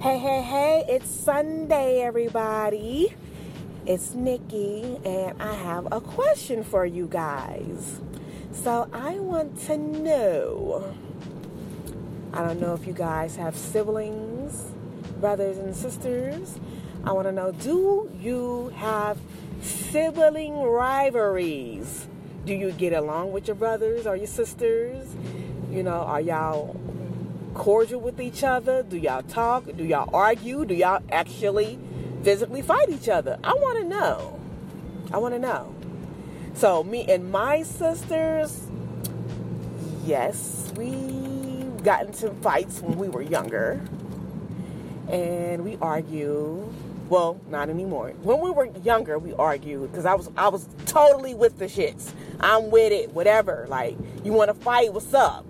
Hey, hey, hey, it's Sunday, everybody. It's Nikki, and I have a question for you guys. So, I want to know I don't know if you guys have siblings, brothers, and sisters. I want to know do you have sibling rivalries? Do you get along with your brothers or your sisters? You know, are y'all cordial with each other? Do y'all talk? Do y'all argue? Do y'all actually physically fight each other? I want to know. I want to know. So, me and my sisters, yes, we got into fights when we were younger. And we argue. Well, not anymore. When we were younger, we argued because I was I was totally with the shits. I'm with it, whatever. Like, you want to fight? What's up?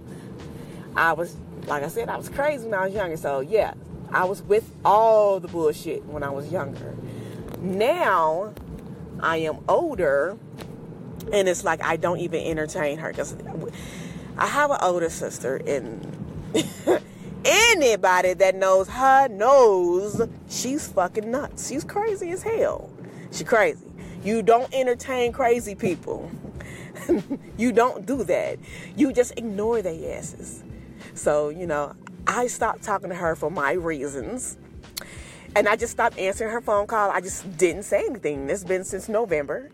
I was like I said, I was crazy when I was younger. So yeah, I was with all the bullshit when I was younger. Now I am older, and it's like I don't even entertain her because I have an older sister, and anybody that knows her knows she's fucking nuts. She's crazy as hell. She crazy. You don't entertain crazy people. you don't do that. You just ignore their asses. So, you know, I stopped talking to her for my reasons. And I just stopped answering her phone call. I just didn't say anything. It's been since November.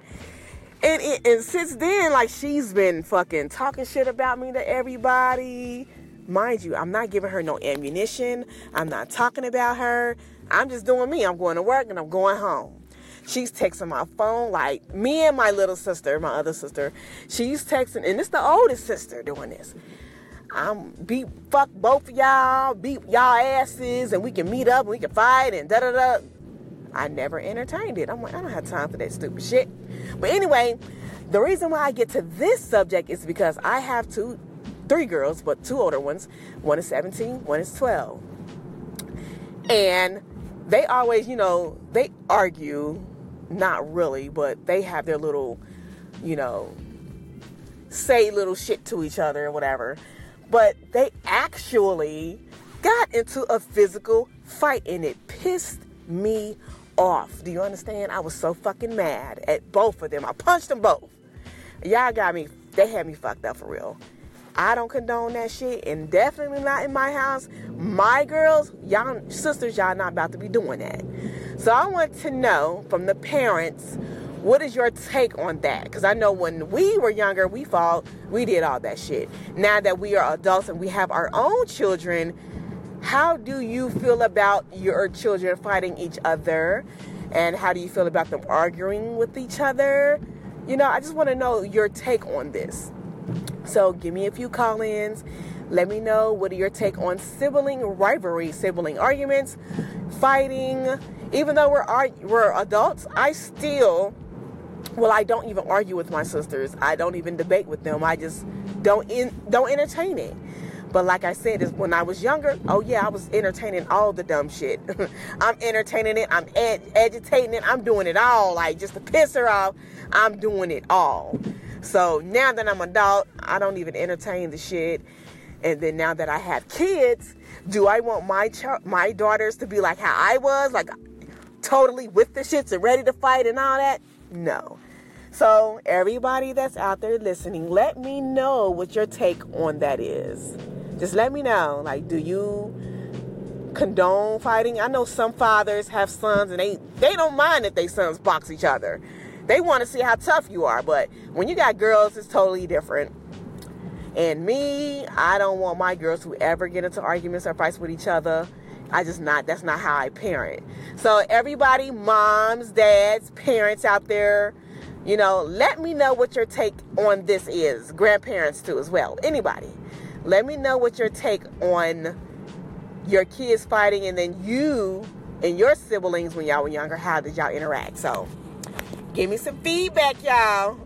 And, it, and since then, like, she's been fucking talking shit about me to everybody. Mind you, I'm not giving her no ammunition. I'm not talking about her. I'm just doing me. I'm going to work and I'm going home. She's texting my phone like me and my little sister, my other sister. She's texting, and it's the oldest sister doing this. I'm beat fuck both of y'all, beat y'all asses, and we can meet up and we can fight and da da da. I never entertained it. I'm like, I don't have time for that stupid shit. But anyway, the reason why I get to this subject is because I have two, three girls, but two older ones. One is 17, one is 12. And they always, you know, they argue, not really, but they have their little, you know, say little shit to each other or whatever but they actually got into a physical fight and it pissed me off. Do you understand? I was so fucking mad at both of them. I punched them both. Y'all got me, they had me fucked up for real. I don't condone that shit and definitely not in my house. My girls, y'all sisters, y'all not about to be doing that. So I want to know from the parents what is your take on that? Because I know when we were younger, we fought, we did all that shit. Now that we are adults and we have our own children, how do you feel about your children fighting each other? And how do you feel about them arguing with each other? You know, I just want to know your take on this. So give me a few call ins. Let me know what are your take on sibling rivalry, sibling arguments, fighting. Even though we're we're adults, I still well i don't even argue with my sisters. I don't even debate with them. I just don't in, don't entertain it. But like i said is when i was younger oh yeah i was entertaining all the dumb shit. I'm entertaining it. I'm ag- agitating it. I'm doing it all. Like just to piss her off i'm doing it all. So now that i'm adult i don't even entertain the shit. And then now that i have kids do i want my ch- my daughters to be like how i was? Like totally with the shits and ready to fight and all that no so, everybody that's out there listening, let me know what your take on that is. Just let me know. Like, do you condone fighting? I know some fathers have sons and they they don't mind if their sons box each other. They want to see how tough you are, but when you got girls, it's totally different. And me, I don't want my girls to ever get into arguments or fights with each other. I just not that's not how I parent. So everybody, moms, dads, parents out there, you know, let me know what your take on this is. Grandparents too as well. Anybody. Let me know what your take on your kids fighting and then you and your siblings when y'all were younger, how did y'all interact? So give me some feedback, y'all.